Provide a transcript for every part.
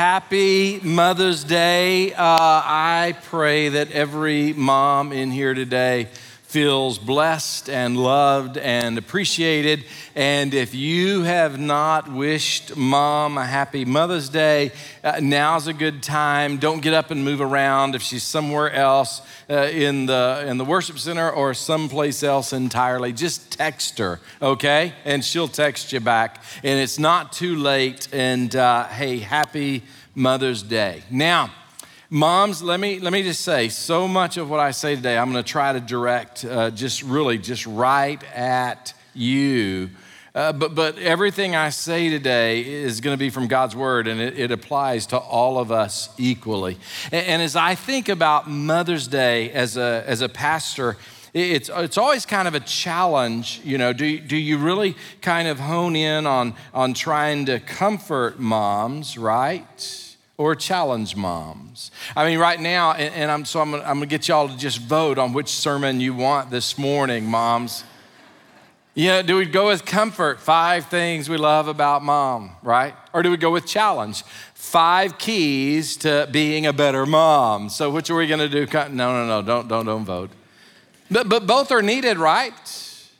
happy Mother's Day. Uh, I pray that every mom in here today feels blessed and loved and appreciated. And if you have not wished mom a happy Mother's Day, uh, now's a good time. Don't get up and move around if she's somewhere else uh, in, the, in the worship center or someplace else entirely. Just text her, okay? And she'll text you back. And it's not too late. And uh, hey, happy Mother's Day. Now, Moms, let me, let me just say so much of what I say today, I'm going to try to direct uh, just really just right at you. Uh, but, but everything I say today is going to be from God's word, and it, it applies to all of us equally. And, and, as I think about Mother's Day as a, as a pastor, it's, it's always kind of a challenge, you know. Do, do you really kind of hone in on, on trying to comfort moms, right? Or challenge moms? I mean, right now, and, and I'm, so I'm, I'm to get y'all to just vote on which sermon you want this morning, moms. You know, do we go with comfort, five things we love about mom, right? Or do we go with challenge, five keys to being a better mom? So which are we to do? No, no, no, don't, don't, don't vote. But, but both are needed, right?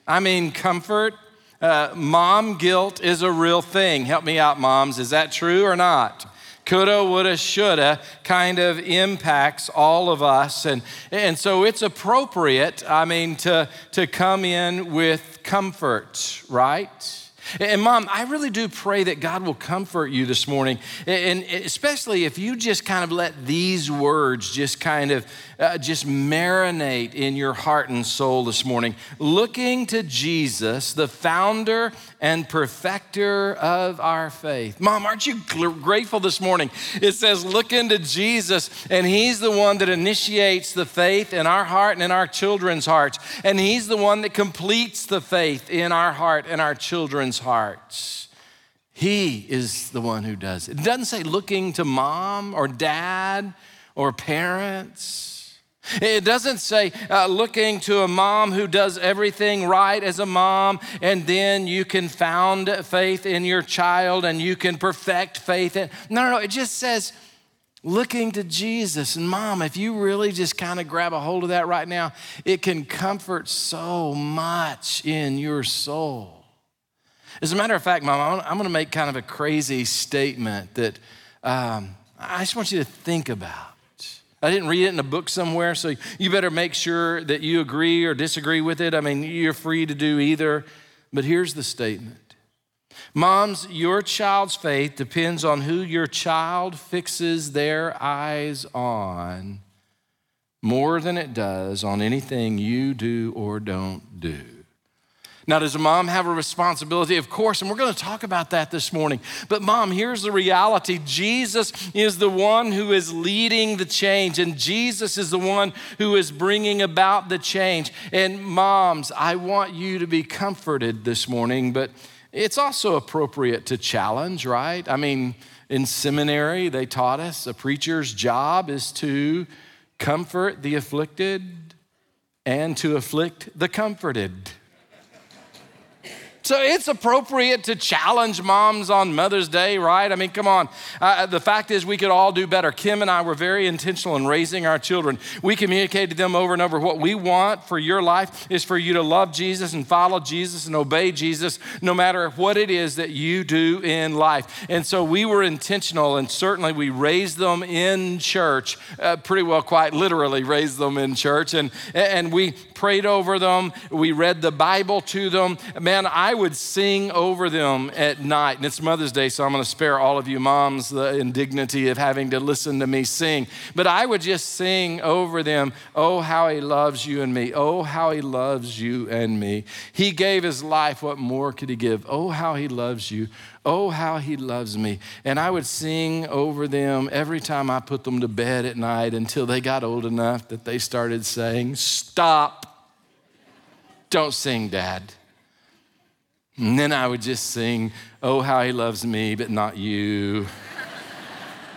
I mean, comfort, uh, mom guilt is a real thing. Help me out, moms. Is that true or not? Coulda, woulda, shoulda kind of impacts all of us. And, and so it's appropriate, I mean, to, to come in with comfort, right? And mom, I really do pray that God will comfort you this morning. And especially if you just kind of let these words just kind of uh, just marinate in your heart and soul this morning. Looking to Jesus, the founder and perfecter of our faith. Mom, aren't you grateful this morning? It says, look into Jesus, and He's the one that initiates the faith in our heart and in our children's hearts. And He's the one that completes the faith in our heart and our children's hearts. He is the one who does it. It doesn't say looking to mom or dad or parents. It doesn't say uh, looking to a mom who does everything right as a mom, and then you can found faith in your child and you can perfect faith. In, no, no, no. It just says looking to Jesus. And mom, if you really just kind of grab a hold of that right now, it can comfort so much in your soul. As a matter of fact, mom, I'm going to make kind of a crazy statement that um, I just want you to think about. I didn't read it in a book somewhere, so you better make sure that you agree or disagree with it. I mean, you're free to do either. But here's the statement Moms, your child's faith depends on who your child fixes their eyes on more than it does on anything you do or don't do. Now, does a mom have a responsibility? Of course, and we're going to talk about that this morning. But, mom, here's the reality Jesus is the one who is leading the change, and Jesus is the one who is bringing about the change. And, moms, I want you to be comforted this morning, but it's also appropriate to challenge, right? I mean, in seminary, they taught us a preacher's job is to comfort the afflicted and to afflict the comforted. So it's appropriate to challenge moms on Mother's Day, right? I mean, come on. Uh, the fact is, we could all do better. Kim and I were very intentional in raising our children. We communicated to them over and over what we want for your life is for you to love Jesus and follow Jesus and obey Jesus, no matter what it is that you do in life. And so we were intentional, and certainly we raised them in church, uh, pretty well, quite literally raised them in church. And, and we prayed over them, we read the Bible to them. Man, I would sing over them at night. And it's Mother's Day, so I'm going to spare all of you moms the indignity of having to listen to me sing. But I would just sing over them, Oh, how he loves you and me. Oh, how he loves you and me. He gave his life. What more could he give? Oh, how he loves you. Oh, how he loves me. And I would sing over them every time I put them to bed at night until they got old enough that they started saying, Stop. Don't sing, Dad. And then I would just sing, Oh, how he loves me, but not you.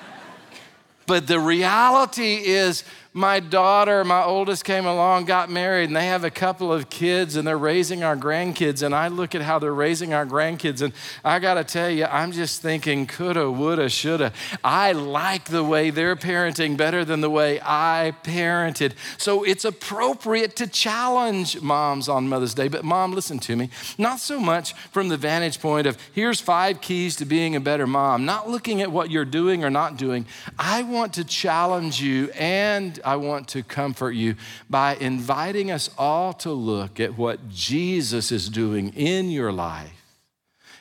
but the reality is, my daughter, my oldest, came along, got married, and they have a couple of kids, and they're raising our grandkids. And I look at how they're raising our grandkids, and I got to tell you, I'm just thinking coulda, woulda, shoulda. I like the way they're parenting better than the way I parented. So it's appropriate to challenge moms on Mother's Day. But, mom, listen to me. Not so much from the vantage point of here's five keys to being a better mom, not looking at what you're doing or not doing. I want to challenge you and I want to comfort you by inviting us all to look at what Jesus is doing in your life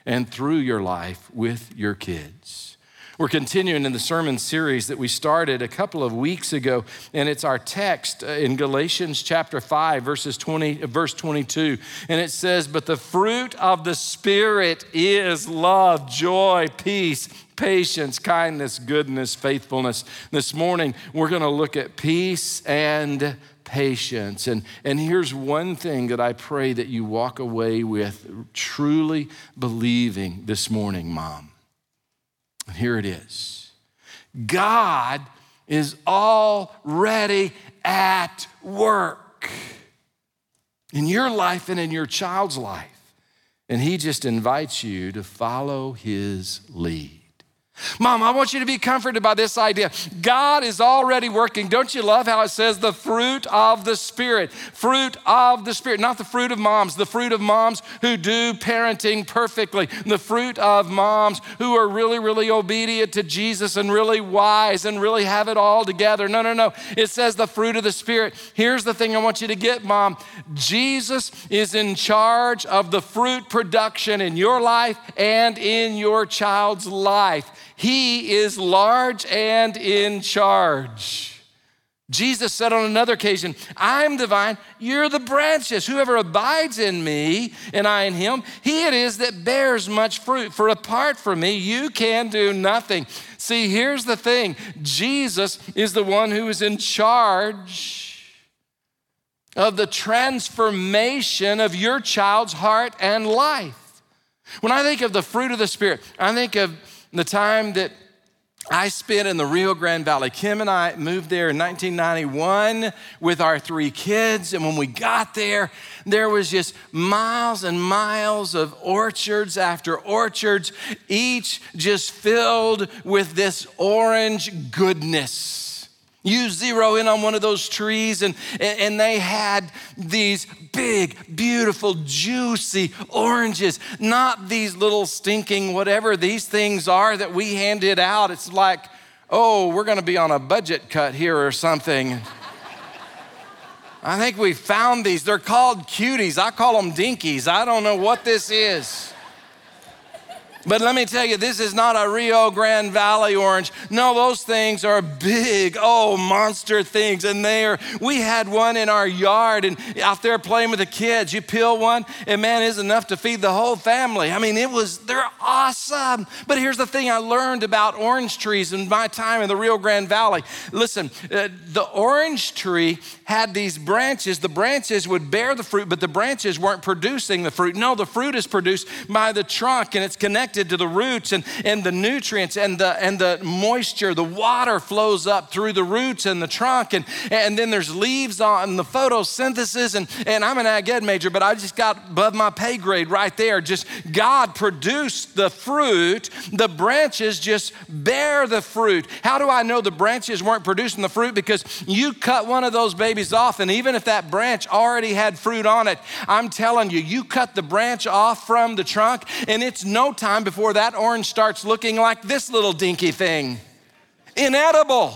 and through your life with your kids. We're continuing in the sermon series that we started a couple of weeks ago, and it's our text in Galatians chapter 5, verses 20, uh, verse 22. And it says, But the fruit of the Spirit is love, joy, peace, patience, kindness, goodness, faithfulness. This morning, we're going to look at peace and patience. And, and here's one thing that I pray that you walk away with truly believing this morning, Mom. And here it is God is already at work in your life and in your child's life. And He just invites you to follow His lead. Mom, I want you to be comforted by this idea. God is already working. Don't you love how it says the fruit of the Spirit? Fruit of the Spirit, not the fruit of moms, the fruit of moms who do parenting perfectly, the fruit of moms who are really, really obedient to Jesus and really wise and really have it all together. No, no, no. It says the fruit of the Spirit. Here's the thing I want you to get, Mom Jesus is in charge of the fruit production in your life and in your child's life. He is large and in charge. Jesus said on another occasion, I'm the vine, you're the branches. Whoever abides in me and I in him, he it is that bears much fruit. For apart from me, you can do nothing. See, here's the thing Jesus is the one who is in charge of the transformation of your child's heart and life. When I think of the fruit of the Spirit, I think of the time that I spent in the Rio Grande Valley. Kim and I moved there in 1991 with our three kids. And when we got there, there was just miles and miles of orchards after orchards, each just filled with this orange goodness. You zero in on one of those trees, and, and they had these big, beautiful, juicy oranges, not these little stinking whatever these things are that we handed out. It's like, oh, we're gonna be on a budget cut here or something. I think we found these. They're called cuties. I call them dinkies. I don't know what this is. But let me tell you, this is not a Rio Grande Valley orange. No, those things are big, oh, monster things. And they are, we had one in our yard and out there playing with the kids. You peel one, and man, is enough to feed the whole family. I mean, it was, they're awesome. But here's the thing I learned about orange trees in my time in the Rio Grande Valley. Listen, uh, the orange tree had these branches. The branches would bear the fruit, but the branches weren't producing the fruit. No, the fruit is produced by the trunk and it's connected to the roots and, and the nutrients and the, and the moisture. The water flows up through the roots and the trunk. And, and then there's leaves on the photosynthesis. And, and I'm an ag ed major, but I just got above my pay grade right there. Just God produced the fruit, the branches just bear the fruit. How do I know the branches weren't producing the fruit? Because you cut one of those babies off, and even if that branch already had fruit on it, I'm telling you, you cut the branch off from the trunk, and it's no time before that orange starts looking like this little dinky thing inedible.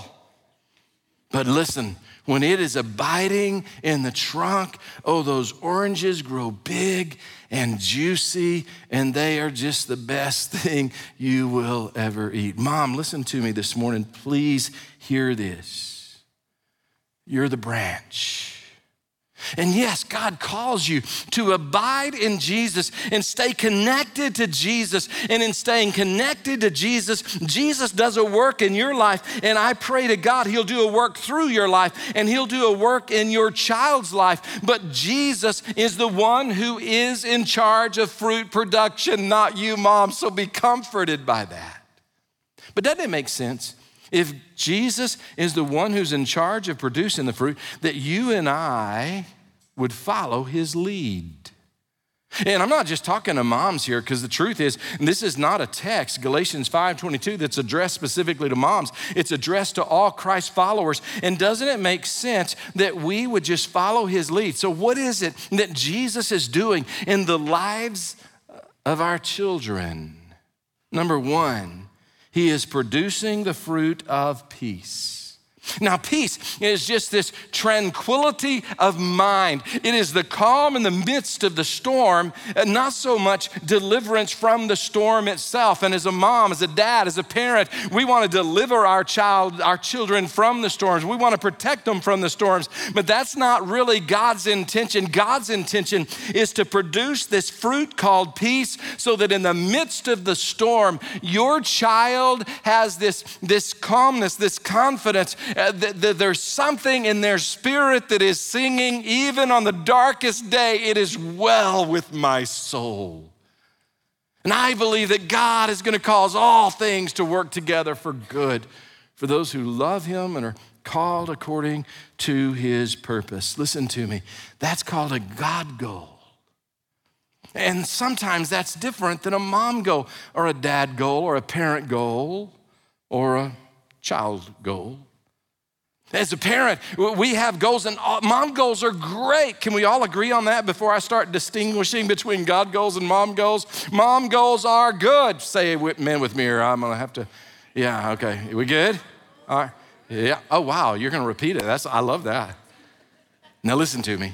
But listen, when it is abiding in the trunk, oh, those oranges grow big and juicy, and they are just the best thing you will ever eat. Mom, listen to me this morning. Please hear this. You're the branch. And yes, God calls you to abide in Jesus and stay connected to Jesus. And in staying connected to Jesus, Jesus does a work in your life. And I pray to God, He'll do a work through your life and He'll do a work in your child's life. But Jesus is the one who is in charge of fruit production, not you, mom. So be comforted by that. But doesn't it make sense? If Jesus is the one who's in charge of producing the fruit, that you and I would follow his lead. And I'm not just talking to moms here because the truth is this is not a text Galatians 5:22 that's addressed specifically to moms. It's addressed to all Christ followers. And doesn't it make sense that we would just follow his lead? So what is it that Jesus is doing in the lives of our children? Number 1, he is producing the fruit of peace. Now, peace is just this tranquility of mind. It is the calm in the midst of the storm, and not so much deliverance from the storm itself. And as a mom, as a dad, as a parent, we want to deliver our child, our children from the storms. We want to protect them from the storms. But that's not really God's intention. God's intention is to produce this fruit called peace so that in the midst of the storm, your child has this, this calmness, this confidence uh, there's something in their spirit that is singing, even on the darkest day, it is well with my soul. And I believe that God is going to cause all things to work together for good for those who love Him and are called according to His purpose. Listen to me, that's called a God goal. And sometimes that's different than a mom goal or a dad goal or a parent goal or a child goal. As a parent, we have goals, and mom goals are great. Can we all agree on that before I start distinguishing between God goals and mom goals? Mom goals are good. Say men with me, or I'm gonna have to. Yeah, okay. We good? All right. Yeah. Oh wow, you're gonna repeat it. That's I love that. Now listen to me.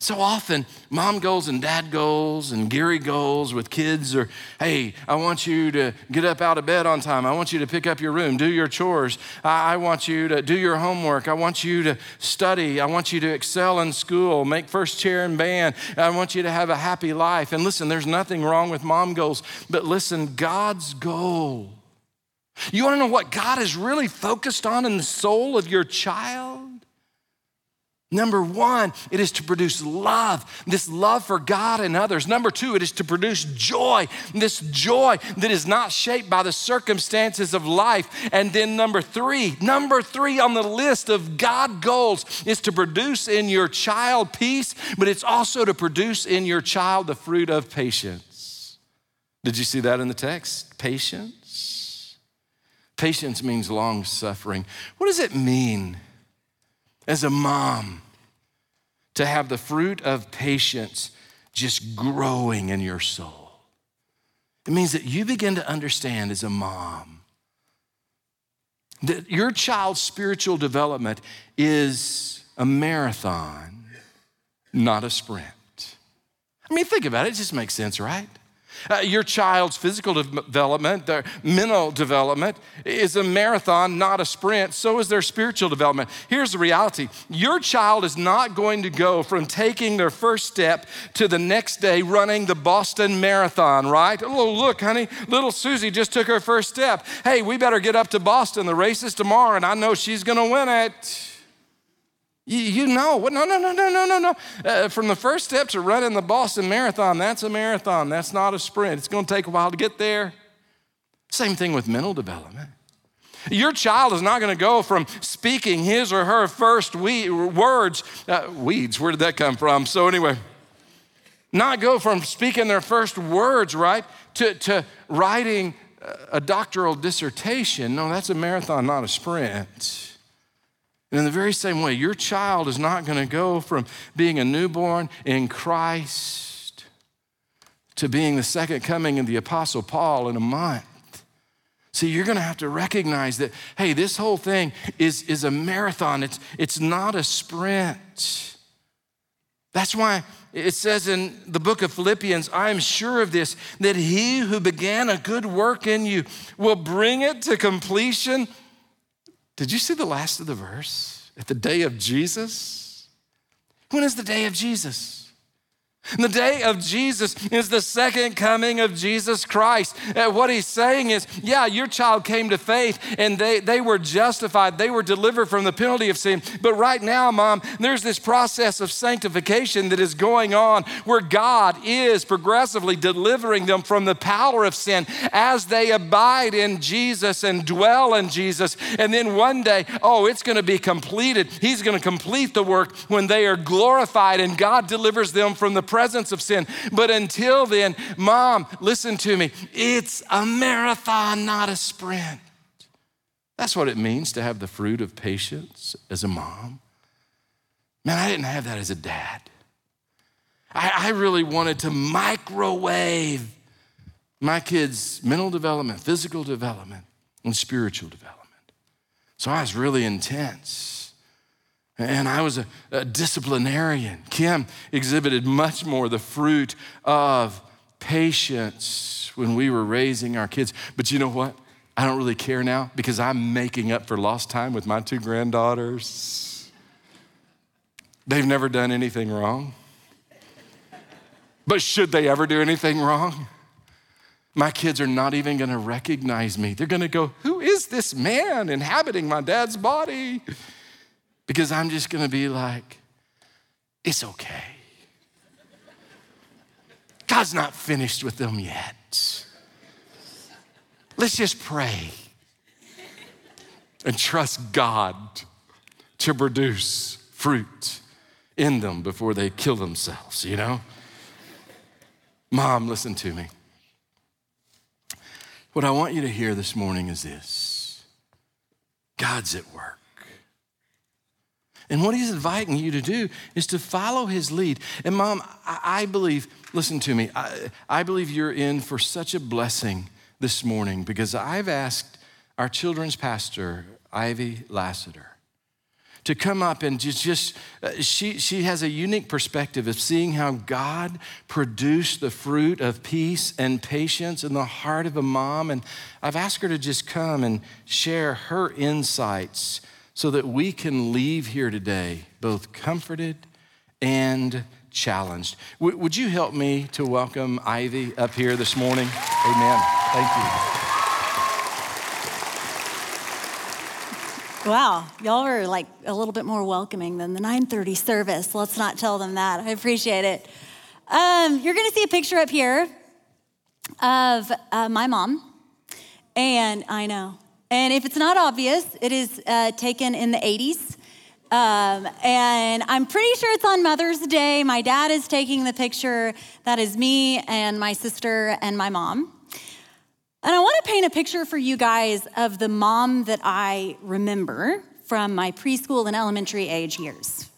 So often, mom goals and dad goals and Gary goals with kids are hey, I want you to get up out of bed on time. I want you to pick up your room, do your chores. I want you to do your homework. I want you to study. I want you to excel in school, make first chair in band. I want you to have a happy life. And listen, there's nothing wrong with mom goals, but listen, God's goal. You want to know what God is really focused on in the soul of your child? Number one, it is to produce love, this love for God and others. Number two, it is to produce joy, this joy that is not shaped by the circumstances of life. And then number three, number three on the list of God goals is to produce in your child peace, but it's also to produce in your child the fruit of patience. Did you see that in the text? Patience. Patience means long suffering. What does it mean? As a mom to have the fruit of patience just growing in your soul. It means that you begin to understand as a mom that your child's spiritual development is a marathon, not a sprint. I mean, think about it, it just makes sense, right? Uh, your child's physical development, their mental development is a marathon, not a sprint. So is their spiritual development. Here's the reality your child is not going to go from taking their first step to the next day running the Boston Marathon, right? Oh, look, honey, little Susie just took her first step. Hey, we better get up to Boston. The race is tomorrow, and I know she's going to win it. You, you know, no, no, no, no, no, no, no. Uh, from the first step to running the Boston Marathon, that's a marathon. That's not a sprint. It's going to take a while to get there. Same thing with mental development. Your child is not going to go from speaking his or her first we- words, uh, weeds, where did that come from? So, anyway, not go from speaking their first words, right, to, to writing a doctoral dissertation. No, that's a marathon, not a sprint. And in the very same way, your child is not going to go from being a newborn in Christ to being the second coming of the Apostle Paul in a month. See, you're going to have to recognize that, hey, this whole thing is, is a marathon, it's, it's not a sprint. That's why it says in the book of Philippians, I am sure of this, that he who began a good work in you will bring it to completion did you see the last of the verse? At the day of Jesus? When is the day of Jesus? The day of Jesus is the second coming of Jesus Christ. Uh, what he's saying is, yeah, your child came to faith and they, they were justified. They were delivered from the penalty of sin. But right now, mom, there's this process of sanctification that is going on where God is progressively delivering them from the power of sin as they abide in Jesus and dwell in Jesus. And then one day, oh, it's going to be completed. He's going to complete the work when they are glorified and God delivers them from the presence of sin. But until then, mom, listen to me. It's a marathon, not a sprint. That's what it means to have the fruit of patience as a mom. Man, I didn't have that as a dad. I, I really wanted to microwave my kids' mental development, physical development, and spiritual development. So I was really intense. And I was a, a, disciplinarian. Kim exhibited much more the fruit of patience when we were raising our kids. But you know what? I don't really care now because I'm making up for lost time with my two granddaughters. They've never done anything wrong. But should they ever do anything wrong? My kids are not even gonna recognize me. They're gonna go, Who is this man inhabiting my dad's body? Because I'm just gonna be like, it's okay. God's not finished with them yet. Let's just pray and trust God to produce fruit in them before they kill themselves, you know? Mom, listen to me. What I want you to hear this morning is this God's at work. And what he's inviting you to do is to follow his lead. And mom, I, believe, listen to me, I, I believe you're in for such a blessing this morning because I've asked our children's pastor, Ivy Lassiter, to come up and just, just uh, she, she has a unique perspective of seeing how God produced the fruit of peace and patience in the heart of a mom. And I've asked her to just come and share her insights so that we can leave here today both comforted and challenged. W- would you help me to welcome Ivy up here this morning? Amen. Thank you. Wow, y'all are like a little bit more welcoming than the 9:30 service. Let's not tell them that. I appreciate it. Um, you're going to see a picture up here of uh, my mom, and I know and if it's not obvious, it is uh, taken in the 80s. Um, and I'm pretty sure it's on Mother's Day. My dad is taking the picture. That is me and my sister and my mom. And I want to paint a picture for you guys of the mom that I remember from my preschool and elementary age years.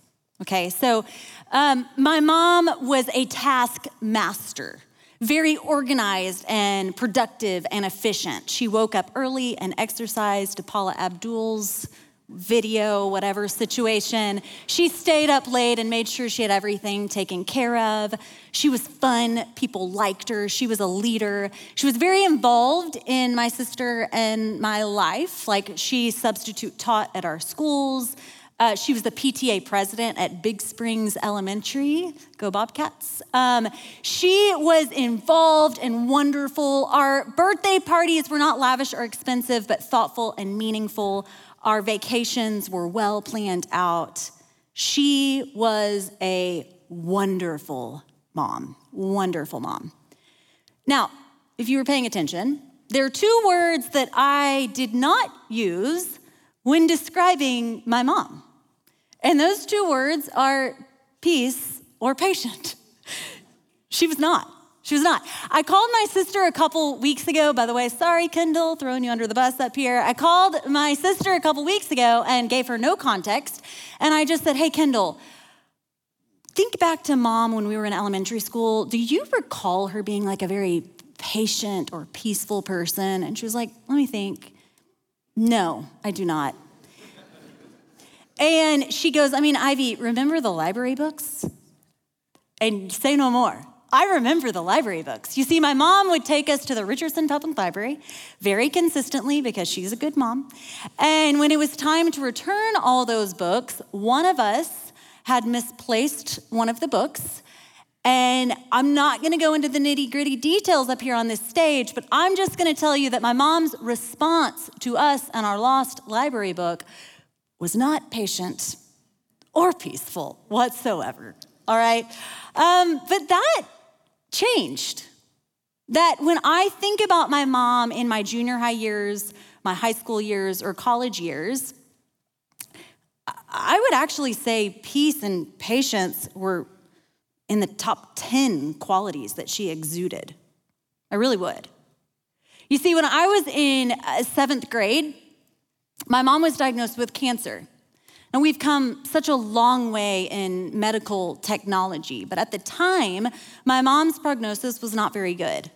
Okay, so um, my mom was a taskmaster very organized and productive and efficient. She woke up early and exercised to Paula Abdul's video, whatever situation. She stayed up late and made sure she had everything taken care of. She was fun. People liked her. She was a leader. She was very involved in my sister and my life. Like she substitute taught at our schools. Uh, she was the PTA president at Big Springs Elementary. Go Bobcats. Um, she was involved and wonderful. Our birthday parties were not lavish or expensive, but thoughtful and meaningful. Our vacations were well planned out. She was a wonderful mom, wonderful mom. Now, if you were paying attention, there are two words that I did not use when describing my mom. And those two words are peace or patient. She was not. She was not. I called my sister a couple weeks ago. By the way, sorry, Kendall, throwing you under the bus up here. I called my sister a couple weeks ago and gave her no context. And I just said, hey, Kendall, think back to mom when we were in elementary school. Do you recall her being like a very patient or peaceful person? And she was like, let me think. No, I do not. And she goes, I mean, Ivy, remember the library books? And say no more. I remember the library books. You see, my mom would take us to the Richardson Public Library very consistently because she's a good mom. And when it was time to return all those books, one of us had misplaced one of the books. And I'm not gonna go into the nitty gritty details up here on this stage, but I'm just gonna tell you that my mom's response to us and our lost library book was not patient or peaceful whatsoever. All right? Um, but that changed. That when I think about my mom in my junior high years, my high school years, or college years, I would actually say peace and patience were in the top 10 qualities that she exuded. I really would. You see, when I was in uh, seventh grade, my mom was diagnosed with cancer. And we've come such a long way in medical technology, but at the time, my mom's prognosis was not very good.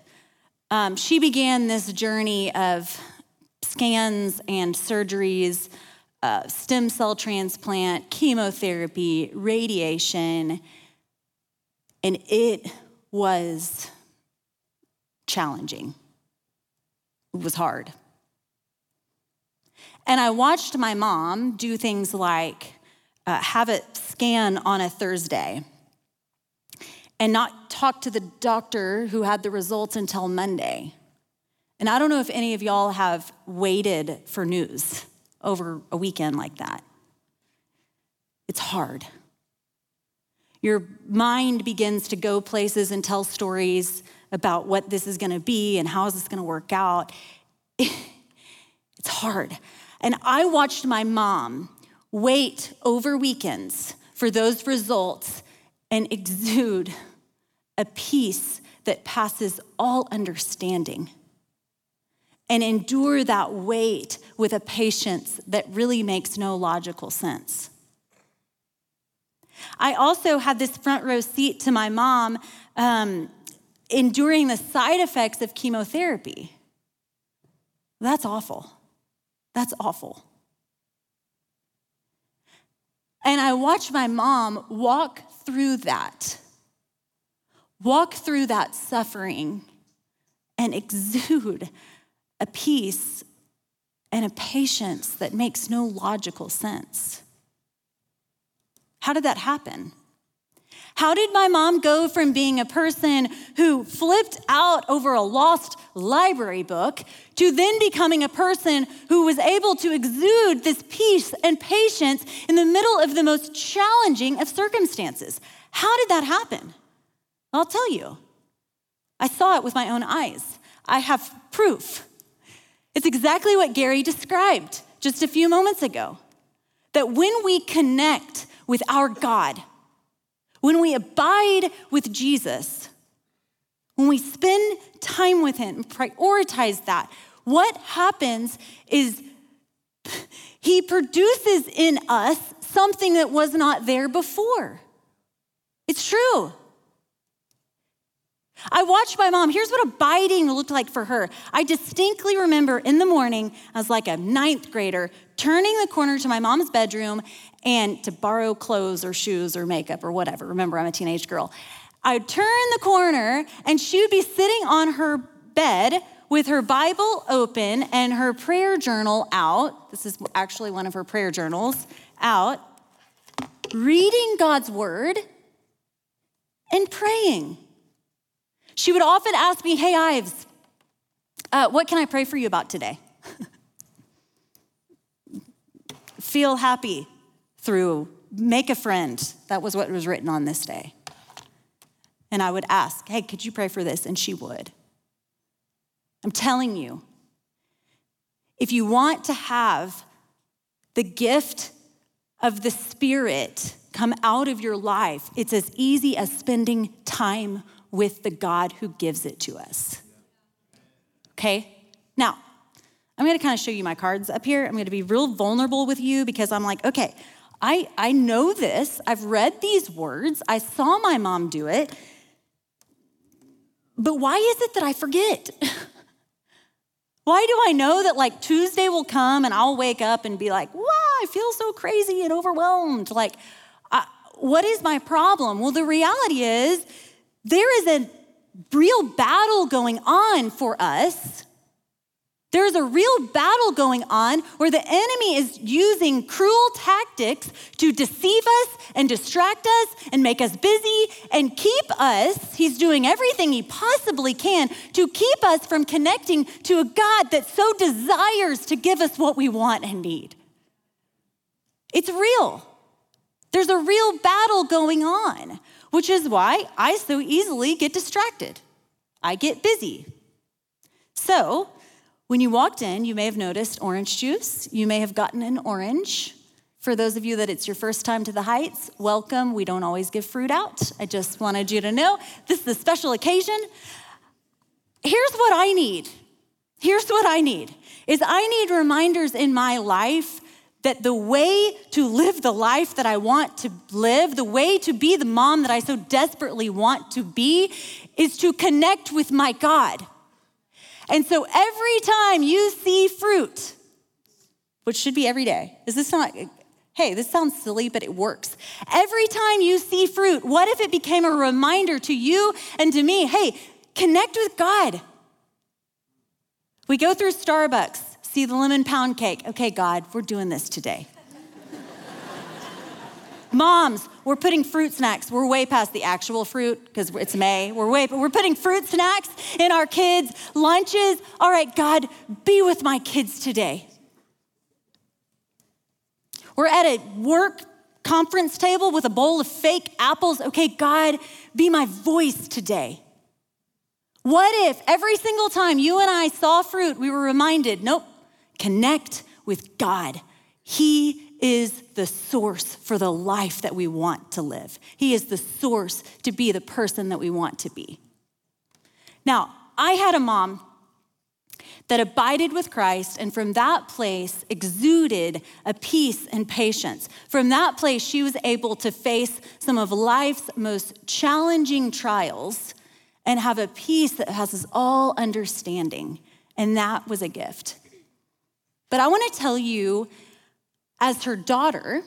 Um, she began this journey of scans and surgeries, uh, stem cell transplant, chemotherapy, radiation, and it was challenging. It was hard. And I watched my mom do things like uh, have it scan on a Thursday and not talk to the doctor who had the results until Monday. And I don't know if any of y'all have waited for news over a weekend like that. It's hard. Your mind begins to go places and tell stories about what this is going to be and how is this going to work out. It's hard. And I watched my mom wait over weekends for those results and exude a peace that passes all understanding and endure that wait with a patience that really makes no logical sense. I also had this front row seat to my mom um, enduring the side effects of chemotherapy. That's awful. That's awful. And I watched my mom walk through that, walk through that suffering, and exude a peace and a patience that makes no logical sense. How did that happen? How did my mom go from being a person who flipped out over a lost library book to then becoming a person who was able to exude this peace and patience in the middle of the most challenging of circumstances? How did that happen? I'll tell you. I saw it with my own eyes. I have proof. It's exactly what Gary described just a few moments ago. That when we connect with our God, when we abide with Jesus, when we spend time with Him prioritize that, what happens is He produces in us something that was not there before. It's true. I watched my mom. Here's what abiding looked like for her. I distinctly remember in the morning, as like a ninth grader, turning the corner to my mom's bedroom and to borrow clothes or shoes or makeup or whatever. Remember, I'm a teenage girl. I'd turn the corner and she would be sitting on her bed with her Bible open and her prayer journal out. This is actually one of her prayer journals out, reading God's word and praying. She would often ask me, Hey, Ives, uh, what can I pray for you about today? Feel happy through make a friend. That was what was written on this day. And I would ask, Hey, could you pray for this? And she would. I'm telling you, if you want to have the gift of the Spirit come out of your life, it's as easy as spending time with the God who gives it to us. Okay? Now, I'm gonna kind of show you my cards up here. I'm gonna be real vulnerable with you because I'm like, okay, I, I know this. I've read these words. I saw my mom do it. But why is it that I forget? why do I know that like Tuesday will come and I'll wake up and be like, wow, I feel so crazy and overwhelmed? Like, I, what is my problem? Well, the reality is, there is a real battle going on for us There's a real battle going on where the enemy is using cruel tactics to deceive us and distract us and make us busy and keep us. He's doing everything he possibly can to keep us from connecting to a God that so desires to give us what we want and need. It's real. There's a real battle going on, which is why I so easily get distracted. I get busy. So, when you walked in, you may have noticed orange juice. You may have gotten an orange. For those of you that it's your first time to the Heights, welcome. We don't always give fruit out. I just wanted you to know this is a special occasion. Here's what I need. Here's what I need is I need reminders in my life that the way to live the life that I want to live, the way to be the mom that I so desperately want to be, is to connect with my God. And so every time you see fruit, which should be every day, is this not, hey, this sounds silly, but it works. Every time you see fruit, what if it became a reminder to you and to me, hey, connect with God? We go through Starbucks, see the lemon pound cake. Okay, God, we're doing this today. Moms, we're putting fruit snacks. We're way past the actual fruit because it's May. We're way, but we're putting fruit snacks in our kids' lunches. All right, God, be with my kids today. We're at a work conference table with a bowl of fake apples. Okay, God, be my voice today. What if every single time you and I saw fruit, we were reminded, nope, connect with God. He is the source for the life that we want to live. He is the source to be the person that we want to be. Now, I had a mom that abided with Christ, and from that place exuded a peace and patience. From that place, she was able to face some of life's most challenging trials and have a peace that has us all understanding. And that was a gift. But I want to tell you as her daughter,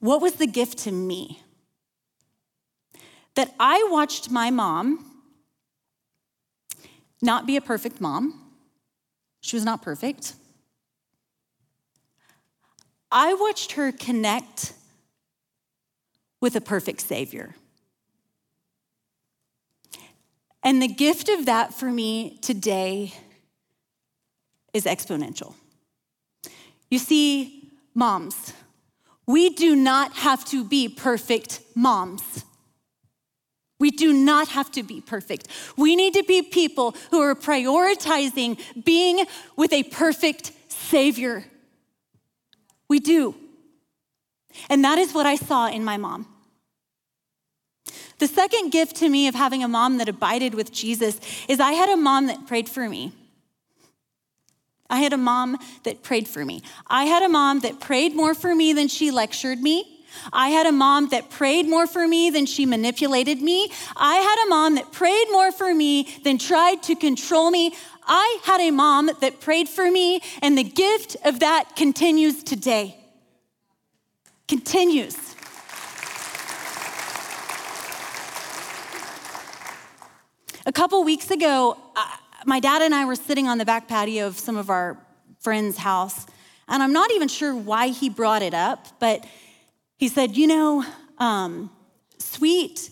what was the gift to me? That I watched my mom not be a perfect mom. She was not perfect. I watched her connect with a perfect Savior. And the gift of that for me today is exponential. You see, moms, we do not have to be perfect moms. We do not have to be perfect. We need to be people who are prioritizing being with a perfect Savior. We do. And that is what I saw in my mom. The second gift to me of having a mom that abided with Jesus is I had a mom that prayed for me. I had a mom that prayed for me. I had a mom that prayed more for me than she lectured me. I had a mom that prayed more for me than she manipulated me. I had a mom that prayed more for me than tried to control me. I had a mom that prayed for me, and the gift of that continues today. Continues. A couple weeks ago, my dad and I were sitting on the back patio of some of our friends' house, and I'm not even sure why he brought it up, but he said, You know, um, Sweet,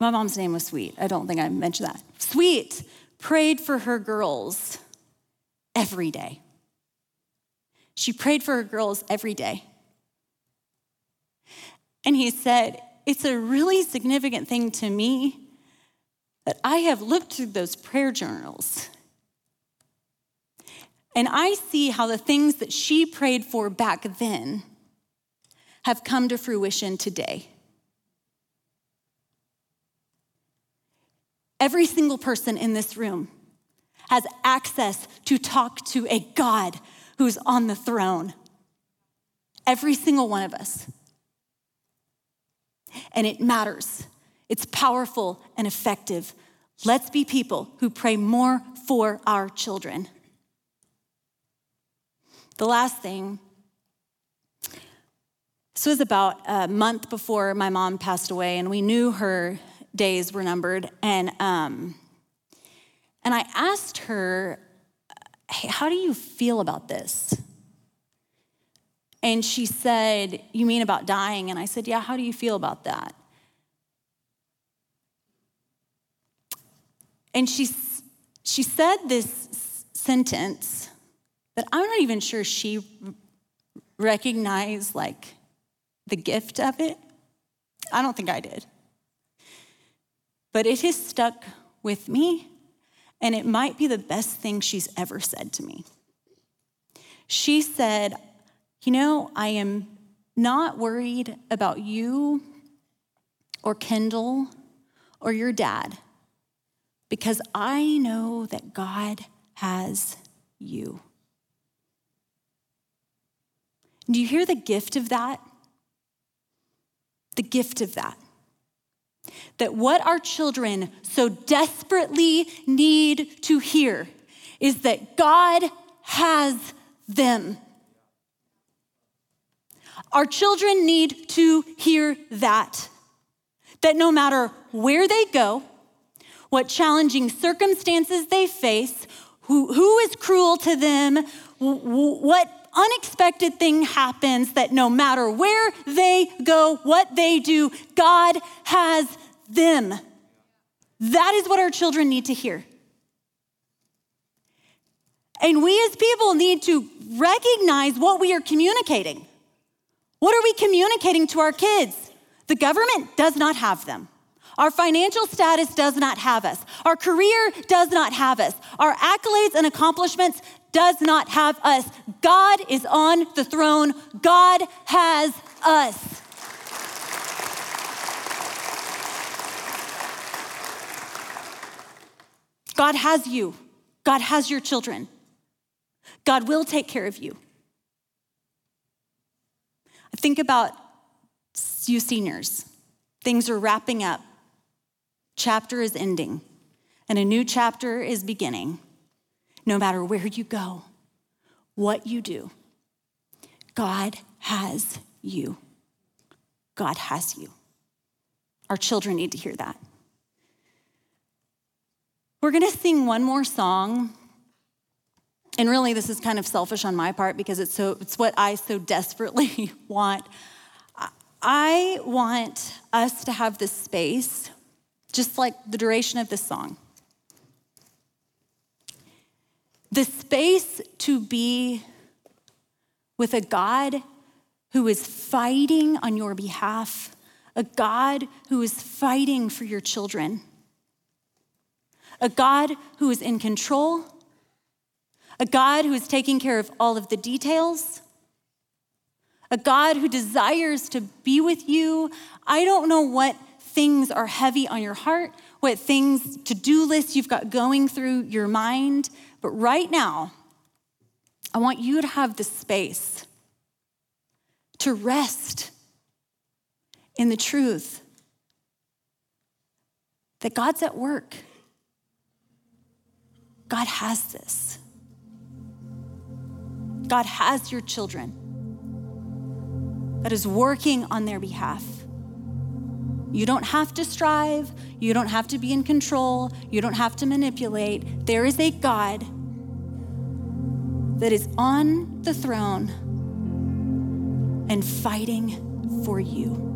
my mom's name was Sweet. I don't think I mentioned that. Sweet prayed for her girls every day. She prayed for her girls every day. And he said, It's a really significant thing to me that I have looked through those prayer journals and I see how the things that she prayed for back then have come to fruition today. Every single person in this room has access to talk to a God who's on the throne. Every single one of us. And it matters. It's powerful and effective. Let's be people who pray more for our children. The last thing this was about a month before my mom passed away, and we knew her days were numbered. And um, And I asked her, hey, How do you feel about this? And she said, You mean about dying? And I said, Yeah, how do you feel about that? And she, she said this sentence that I'm not even sure she recognized like the gift of it. I don't think I did. But it has stuck with me, and it might be the best thing she's ever said to me. She said, You know, I am not worried about you or Kendall or your dad because I know that God has you. Do you hear the gift of that? The gift of that. That what our children so desperately need to hear is that God has them. Our children need to hear that. That no matter where they go, what challenging circumstances they face, who, who is cruel to them, what unexpected thing happens that no matter where they go, what they do, God has them. That is what our children need to hear. And we as people need to recognize what we are communicating. What are we communicating to our kids? The government does not have them. Our financial status does not have us. Our career does not have us. Our accolades and accomplishments does not have us. God is on the throne. God has us. God has you. God has your children. God will take care of you. I think about you seniors. Things are wrapping up chapter is ending and a new chapter is beginning. No matter where you go, what you do, God has you. God has you. Our children need to hear that. We're going to sing one more song. And really, this is kind of selfish on my part because it's, so, it's what I so desperately want. I want us to have this space just like the duration of this song. The space to be with a God who is fighting on your behalf, a God who is fighting for your children, a God who is in control, a God who is taking care of all of the details, a God who desires to be with you. I don't know what things are heavy on your heart, what things, to do lists you've got going through your mind. But right now, I want you to have the space to rest in the truth that God's at work. God has this. God has your children. God is working on their behalf. You don't have to strive. You don't have to be in control. You don't have to manipulate. There is a God that is on the throne and fighting for you.